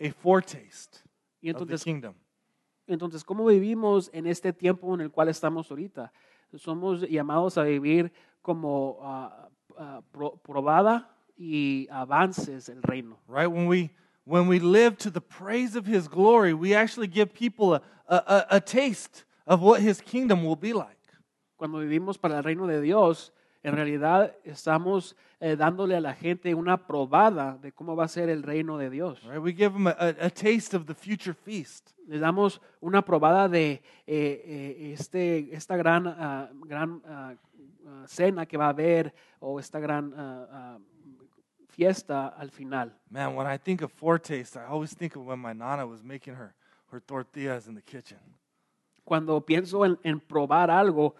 a, a foretaste Y of the entonces, kingdom. entonces, ¿cómo vivimos en este tiempo en el cual estamos ahorita? Somos llamados a vivir como ah, ah, pro- probada y avances del reino. Right? When we, when we live to the praise of his glory, we actually give people a, a, a, taste of what his kingdom will be like. Cuando vivimos para el reino de Dios, en realidad estamos eh, dándole a la gente una probada de cómo va a ser el reino de Dios. Right? We give them a, a, a taste of the future feast. Les damos una probada de eh, eh, este, esta gran, ah, gran ah, ah, cena que va a haber o esta gran fiesta al final. Man, when I think of foretaste, I always think of when my nana was making her, her tortillas in the kitchen. Cuando pienso en, en probar algo,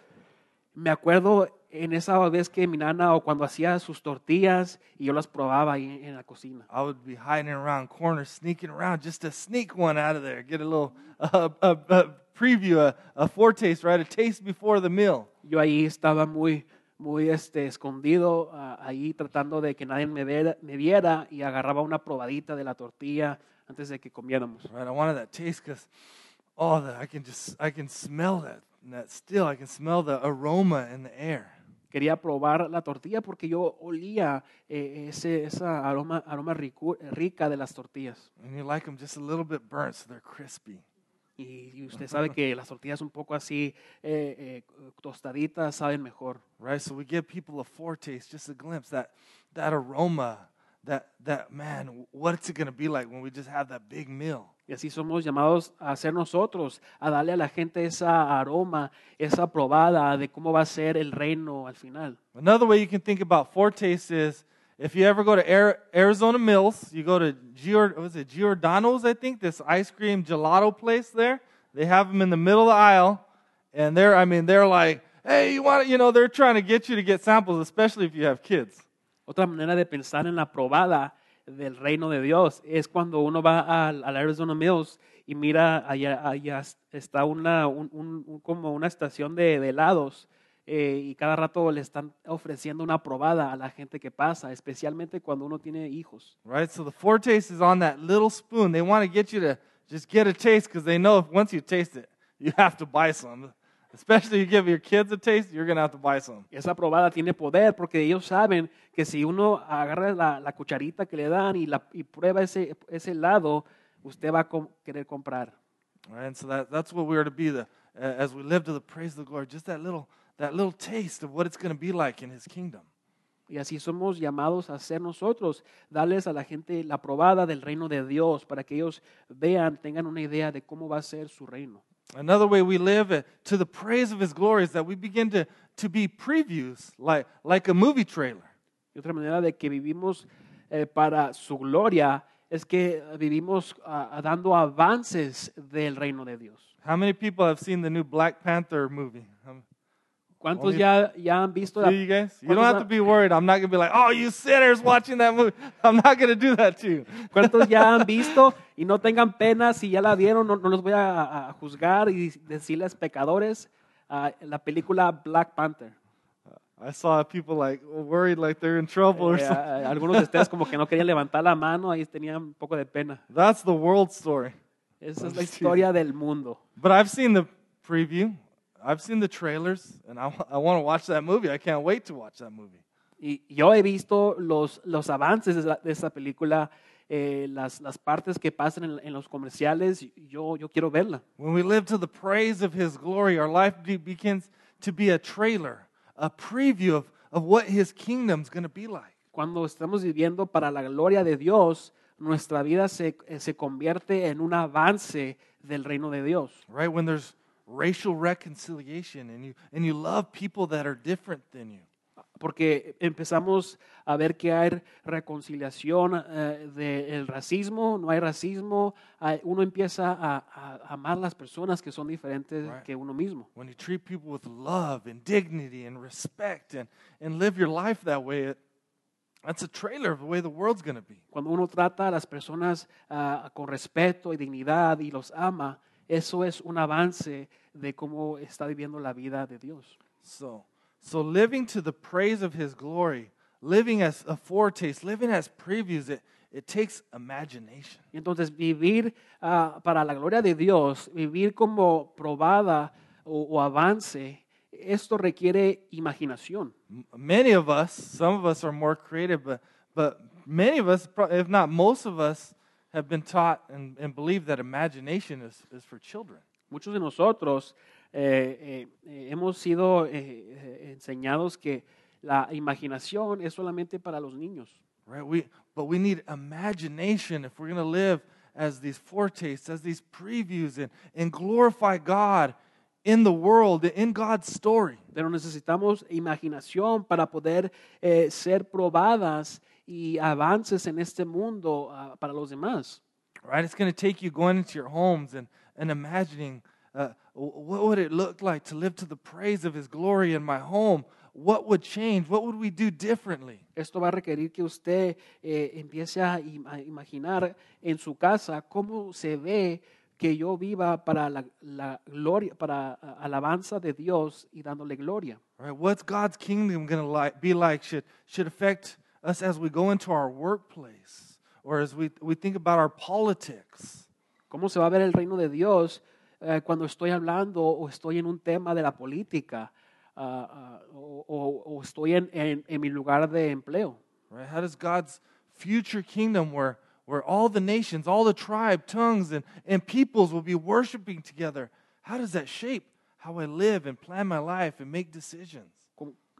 me acuerdo en esa vez que mi nana o cuando hacía sus tortillas y yo las probaba ahí en la cocina. I would be hiding around corners, sneaking around just to sneak one out of there, get a little uh, a, a preview, a, a foretaste, right? A taste before the meal. Yo ahí estaba muy, muy este, escondido, ah, ahí tratando de que nadie me, viera- me viera y agarraba una probadita de la tortilla antes de que comiéramos. Right? I wanted that taste because, oh, the, I can just, I can smell that, that still. I can smell the aroma in the air. quería probar la tortilla porque yo olía eh, ese, esa aroma, aroma ricu- rica de las tortillas. And you like them just a little bit burnt so they're crispy. Y, usted sabe que las tortillas un poco así eh, eh, tostaditas saben mejor. Right? So we give people a foretaste, just a glimpse, that that aroma, that that man, what's it gonna be like when we just have that big meal? Y así somos llamados a ser nosotros, a darle a la gente esa aroma, esa probada de cómo va a ser el reino al final. Another way you can think about foretaste is if you ever go to Arizona Mills, you go to was it Giordano's, I think, this ice cream gelato place there. They have them in the middle of the aisle, and they're, I mean, they're like, hey, you want, it?" you know, they're trying to get you to get samples, especially if you have kids. Otra manera de pensar en la probada del reino de Dios es cuando uno va al, al Arizona Mills y mira allá, allá está una, un- un- un- como una estación de, de helados eh, y cada rato le están ofreciendo una probada a la gente que pasa, especialmente cuando uno tiene hijos. Right? So the foretaste is on that little spoon. They want to get you to just get a taste because they know if once you taste it, you have to buy some. Especially you give your kids a taste, you're going to have to buy some. Esa probada tiene poder porque ellos saben que si uno agarra la, la cucharita que le dan y, la, y prueba ese, ese helado, usted va a com- querer comprar. Right? And so that, that's what we are to be the, uh, as we live to the praise of the glory, just that little, that little taste of what it's going to be like in his kingdom. Y así somos llamados a ser nosotros, darles a la gente la probada del reino de Dios para que ellos vean, tengan una idea de cómo va a ser su reino. Another way we live uh, to the praise of his glory is that we begin to, to be previews, like, like a movie trailer. Y otra manera de que vivimos eh, para su gloria es que vivimos ah, dando avances del reino de Dios. How many people have seen the new Black Panther movie? ¿Cuántos ya, ya han visto la, you guys? You don't ¿Cuántos have to be worried. I'm not going to be like, oh, you sinners watching that movie. I'm not going to do that to you. ¿Cuántos ya han visto y no tengan pena si ya la vieron? No, no los voy a, a juzgar y decirles pecadores. Ah, la película Black Panther. I saw people like worried like they're in trouble or Eh, something. algunos de ustedes como que no querían levantar la mano, ahí tenían un poco de pena. That's the world story. Esa es la historia del mundo. But I've seen the preview. I've seen the trailers, and I, I want to watch that movie. I can't wait to watch that movie. Y yo he visto los, los avances de, la- de esta película, eh, las, las partes que pasan en, en los comerciales, yo, yo quiero verla. When we live to the praise of His glory, our life be, begins to be a trailer, a preview of, of what His kingdom's going to be like. Cuando estamos viviendo para la gloria de Dios, nuestra vida se, se convierte en un avance del reino de Dios. Right? When there's racial reconciliation and you, and you love people that are different than you. Porque empezamos a ver que hay reconciliación eh, del racismo, no hay racismo, hay- uno empieza a, a- a amar las personas que son diferentes Right. que uno mismo. When you treat people with love and dignity and respect and, and live your life that way, it, that's a trailer of the way the world's going to be. Cuando uno trata a las personas ah, con respeto y dignidad y los ama, eso es un avance de cómo está viviendo la vida de Dios. So, so living to the praise of His glory, living as a foretaste, living as previews, it, it takes imagination. Y entonces vivir ah, para la gloria de Dios, vivir como probada o, o avance, esto requiere imaginación. Many of us, some of us are more creative, but, but many of us, if not most of us, have been taught and, and believe that imagination is, is for children. Muchos de nosotros eh, eh, hemos sido eh, eh, enseñados que la imaginación es solamente para los niños. Right? We, but we need imagination if we're going to live as these foretastes, as these previews, and, and glorify God in the world, in God's story. Pero necesitamos imaginación para poder eh, ser probadas y avances en este mundo ah, para los demás. Right? It's going to take you going into your homes and, and imagining uh, what would it look like to live to the praise of His glory in my home? What would change? What would we do differently? Esto va a requerir que usted eh, empiece a, im- a imaginar en su casa cómo se ve que yo viva para la, la gloria, para alabanza de Dios y dándole gloria. Right? What's God's kingdom going to like, be like? Should, should affect us as we go into our workplace or as we, we think about our politics. ¿Cómo se va a ver el reino de Dios eh, cuando estoy hablando o estoy en un tema de la política? ah, o, o- o estoy en, en- en mi lugar de empleo? Right? How does God's future kingdom, where, where all the nations, all the tribe, tongues, and, and peoples will be worshiping together, how does that shape how I live and plan my life and make decisions?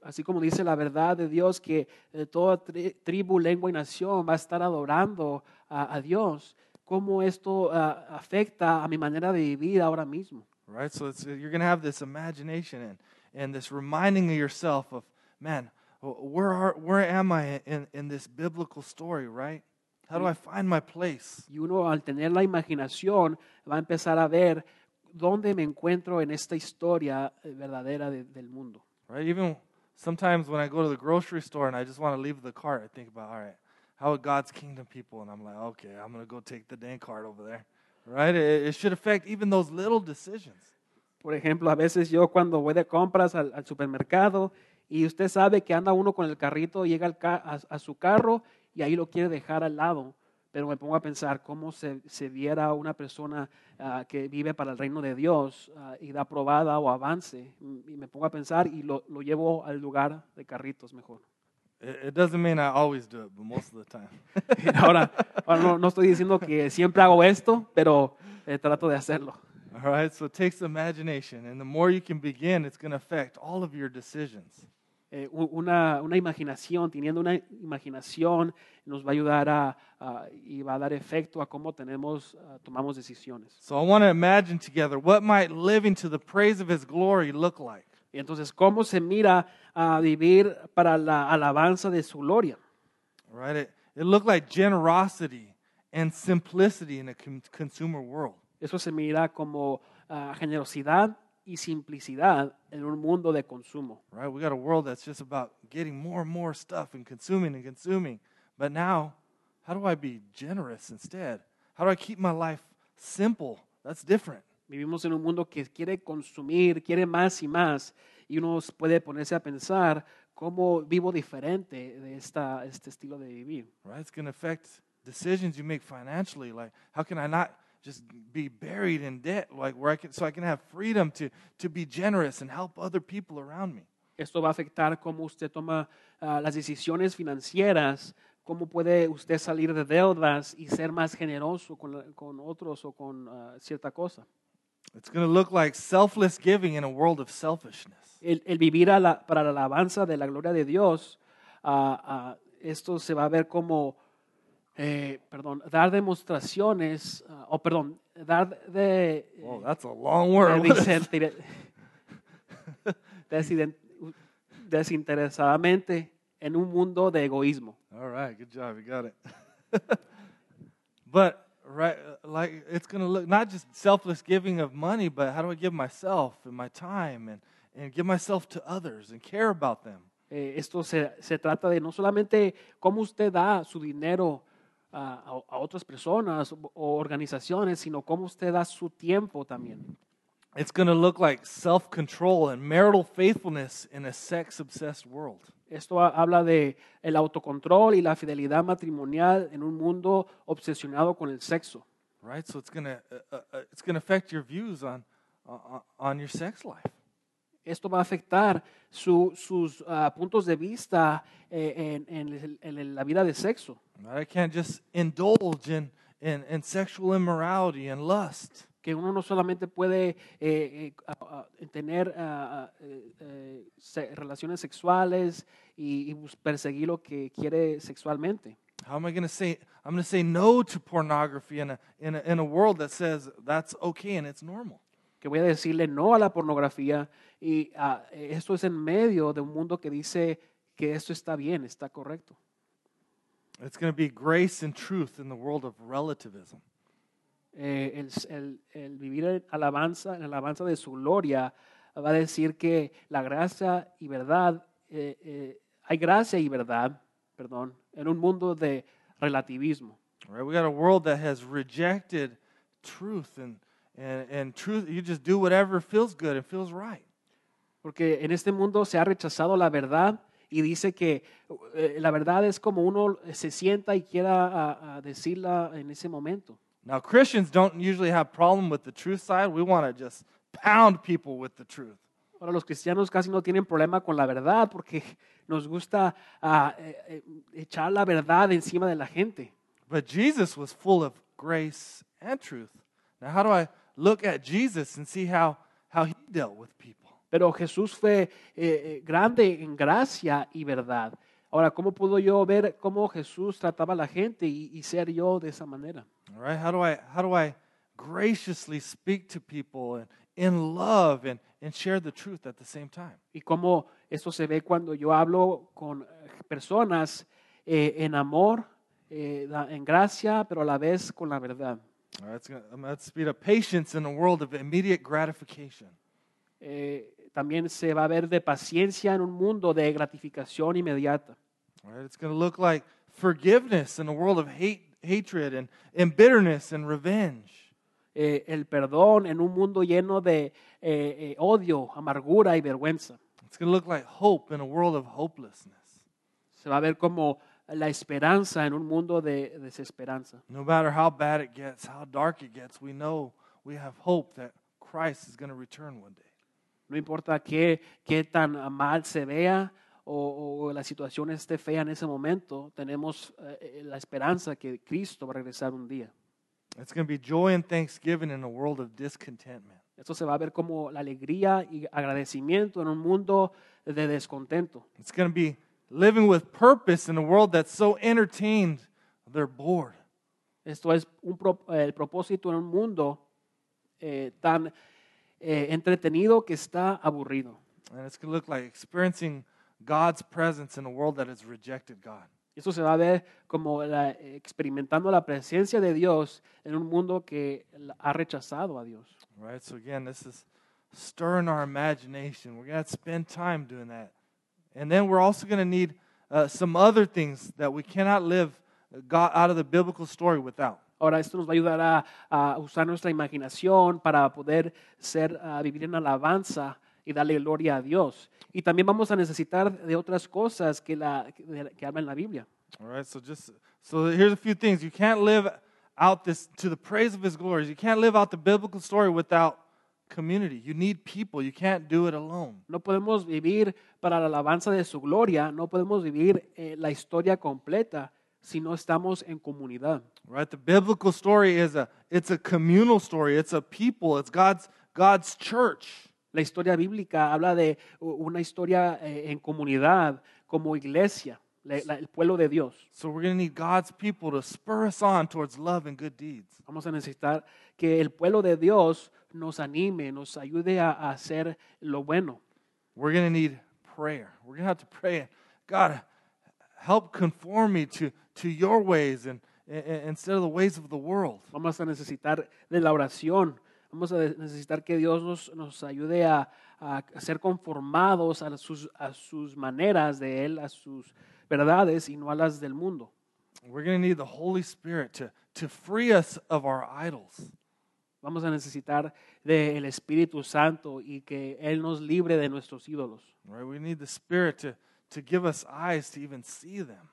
Así como dice la verdad de Dios, que eh, toda tri- tribu, lengua y nación va a estar adorando a, a Dios, ¿cómo esto ah, afecta a mi manera de vivir ahora mismo? Right? So it's, you're going to have this imagination and, and this reminding of yourself of, man, wh- where, are, where am I in, in this biblical story, right? How do I find my place? Y uno al tener la imaginación va a empezar a ver dónde me encuentro en esta historia eh, verdadera de- del mundo. Right? Even sometimes when I go to the grocery store and I just want to leave the cart, I think about, all right, how are God's kingdom people? And I'm like, okay, I'm going to go take the dang cart over there. Right? It, it should affect even those little decisions. Por ejemplo, a veces yo cuando voy de compras al, al supermercado y usted sabe que anda uno con el carrito, llega al ca- a, a su carro y ahí lo quiere dejar al lado, pero me pongo a pensar cómo se, se viera una persona ah, que vive para el reino de Dios ah, y da probada o avance, y me pongo a pensar y lo, lo llevo al lugar de carritos mejor. It, it doesn't mean I always do it, but most of the time. Ahora, ahora no, no estoy diciendo que siempre hago esto, pero eh, trato de hacerlo. All right? So it takes imagination. And the more you can begin, it's going to affect all of your decisions. Eh, una, una imaginación, teniendo una imaginación, nos va a ayudar a, a- y va a dar efecto a cómo tenemos, ah, tomamos decisiones. So I want to imagine together what might living to the praise of his glory look like. Y entonces, ¿cómo se mira a vivir para la alabanza de su gloria? All right? It, it looked like generosity and simplicity in a con- consumer world. Eso se mira como ah, generosidad y simplicidad en un mundo de consumo. Right? We got a world that's just about getting more and more stuff and consuming and consuming. But now, how do I be generous instead? How do I keep my life simple? That's different. Vivimos en un mundo que quiere consumir, quiere más y más, y uno puede ponerse a pensar cómo vivo diferente de esta, este estilo de vivir. right? It's going to affect decisions you make financially. Like, how can I not just be buried in debt? Like, where I can, so I can have freedom to, to be generous and help other people around me. Esto va a afectar cómo usted toma ah, las decisiones financieras, cómo puede usted salir de deudas y ser más generoso con, con otros o con ah, cierta cosa. It's going to look like selfless giving in a world of selfishness. El, el vivir a la- para la alabanza de la gloria de Dios, ah, esto se va a ver como, eh, perdón, dar demostraciones, ah, o perdón, dar de, Oh, that's a long word. de desinteresadamente en un mundo de egoísmo. All right, good job. You got it. but right, uh, like it's going to look not just selfless giving of money, but how do I give myself and my time and and give myself to others and care about them? Eh, esto se, se trata de no solamente cómo usted da su dinero a, a otras personas o, o organizaciones, sino cómo usted da su tiempo también. It's going to look like self-control and marital faithfulness in a sex-obsessed world. Esto ha- habla de el autocontrol y la fidelidad matrimonial en un mundo obsesionado con el sexo. Right? So it's going to uh, uh, it's going to affect your views on on on your sex life. Esto va a afectar su- sus ah, puntos de vista eh, en, en en la vida de sexo. I can't just indulge in in, in sexual immorality and lust. que uno no solamente puede eh, eh, a- a- tener eh, eh, se- relaciones sexuales y, y perseguir lo que quiere sexualmente. How am I going to say I'm going to say no to pornography in a, in a in a world that says that's okay and it's normal? Que voy a decirle no a la pornografía y ah, esto es en medio de un mundo que dice que esto está bien, está correcto. It's going to be grace and truth in the world of relativism. Eh, el, el- el vivir en alabanza, en alabanza de su gloria, va a decir que la gracia y verdad, eh, eh, hay gracia y verdad, perdón, en un mundo de relativismo. Right? We got a world that has rejected truth and and and truth you just do whatever feels good and feels right. Porque en este mundo se ha rechazado la verdad y dice que eh, la verdad es como uno se sienta y quiera a- a decirla en ese momento. Now Christians don't usually have problem with the truth side. We want to just pound people with the truth. Ahora los cristianos casi no tienen problema con la verdad porque nos gusta ah, eh, eh, echar la verdad encima de la gente. But Jesus was full of grace and truth. Now, how do I look at Jesus and see how, how he dealt with people? Pero Jesús fue eh, eh, grande en gracia y verdad. Ahora, ¿cómo puedo yo ver cómo Jesús trataba a la gente y, y ser yo de esa manera? All right, how do I, how do I graciously speak to people and in love and, and share the truth at the same time? Y cómo esto se ve cuando yo hablo con eh, personas eh, en amor, eh, en gracia, pero a la vez con la verdad. It's gonna, I'm speed up patience in a world of immediate gratification. Eh, también se va a ver de paciencia en un mundo de gratificación inmediata. Right, it's going to look like forgiveness in a world of hate, hatred and, and bitterness and revenge. Eh, el perdón en un mundo lleno de eh, eh, odio, amargura y vergüenza. It's going to look like hope in a world of hopelessness. Se va a ver como la esperanza en un mundo de desesperanza. No matter how bad it gets, how dark it gets, we know we have hope that Christ is going to return one day. No importa qué, qué tan mal se vea o, o la situación esté fea en ese momento, tenemos eh, la esperanza que Cristo va a regresar un día. It's going to be joy and thanksgiving in a world of discontentment. Esto se va a ver como la alegría y agradecimiento en un mundo de descontento. It's going to be living with purpose in a world that's so entertained, they're bored. Esto es un pro- eh, el propósito en un mundo eh, tan eh, entretenido que está aburrido. And it's going to look like experiencing God's presence in a world that has rejected God. Esto se va a ver como la- experimentando la presencia de Dios en un mundo que ha rechazado a Dios. Right? So, again, this is stirring our imagination. We're going to spend time doing that. And then we're also going to need uh, some other things that we cannot live uh, God out of the biblical story without. Ahora esto nos va a ayudar a, a usar nuestra imaginación para poder ser, ah, vivir en alabanza y darle gloria a Dios. Y también vamos a necesitar de otras cosas que, la, que, que habla en la Biblia. All right, so just so here's a few things. You can't live out this to the praise of his glories. You can't live out the biblical story without community. You need people. You can't do it alone. No podemos vivir para la alabanza de su gloria, no podemos vivir eh, la historia completa si no estamos en comunidad. Right? The biblical story is a it's a communal story. It's a people. It's God's God's church. La historia bíblica habla de una historia eh, en comunidad, como iglesia, la- la- el pueblo de Dios. So we're going to need God's people to spur us on towards love and good deeds. Vamos a necesitar que el pueblo de Dios nos anime, nos ayude a, a hacer lo bueno. We're going to need prayer. We're going to have to pray. God, help conform me to to your ways and, and and instead of the ways of the world. Vamos a necesitar de la oración. Vamos a necesitar que Dios nos, nos ayude a, a ser conformados a sus, a sus maneras de Él, a sus verdades y no a las del mundo. We're going to need the Holy Spirit to, to free us of our idols. Vamos a necesitar del Espíritu Santo y que Él nos libre de nuestros ídolos. Right? We need the Spirit to, to give us eyes to even see them.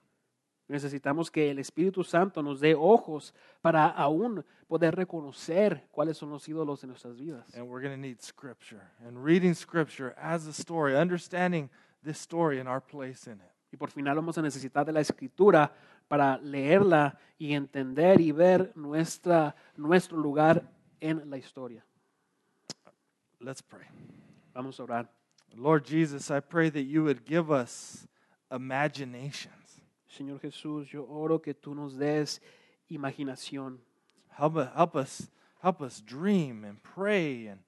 Necesitamos que el Espíritu Santo nos dé ojos para aún poder reconocer cuáles son los ídolos de nuestras vidas. And we're going to need Scripture and reading Scripture as a story, understanding this story and our place in it. Y por final vamos a necesitar de la escritura para leerla y entender y ver nuestra, nuestro lugar en la historia. Let's pray. Vamos a orar. Lord Jesus, I pray that you would give us imaginations. Señor Jesús, yo oro que tú nos des imaginación. Help, help us help us dream and pray and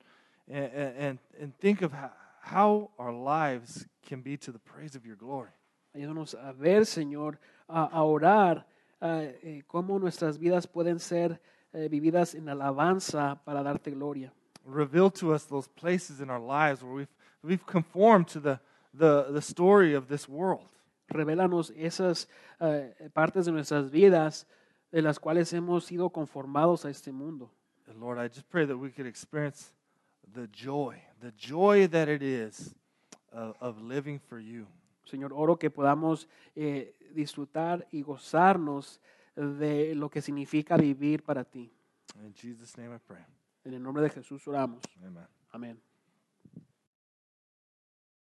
and, and, and think of how, how our lives can be to the praise of your glory. Ayúdanos a ver, Señor, a, a orar ah, eh, cómo nuestras vidas pueden ser eh, vividas en alabanza para darte gloria. Reveal to us those places in our lives where we've we've conformed to the the, the story of this world. Revélanos esas eh, partes de nuestras vidas de las cuales hemos sido conformados a este mundo. And Lord, I just pray that we could experience the joy, the joy that it is of, of living for you. Señor, oro que podamos eh, disfrutar y gozarnos de lo que significa vivir para ti. In Jesus' name I pray. En el nombre de Jesús oramos. Amen. Amén.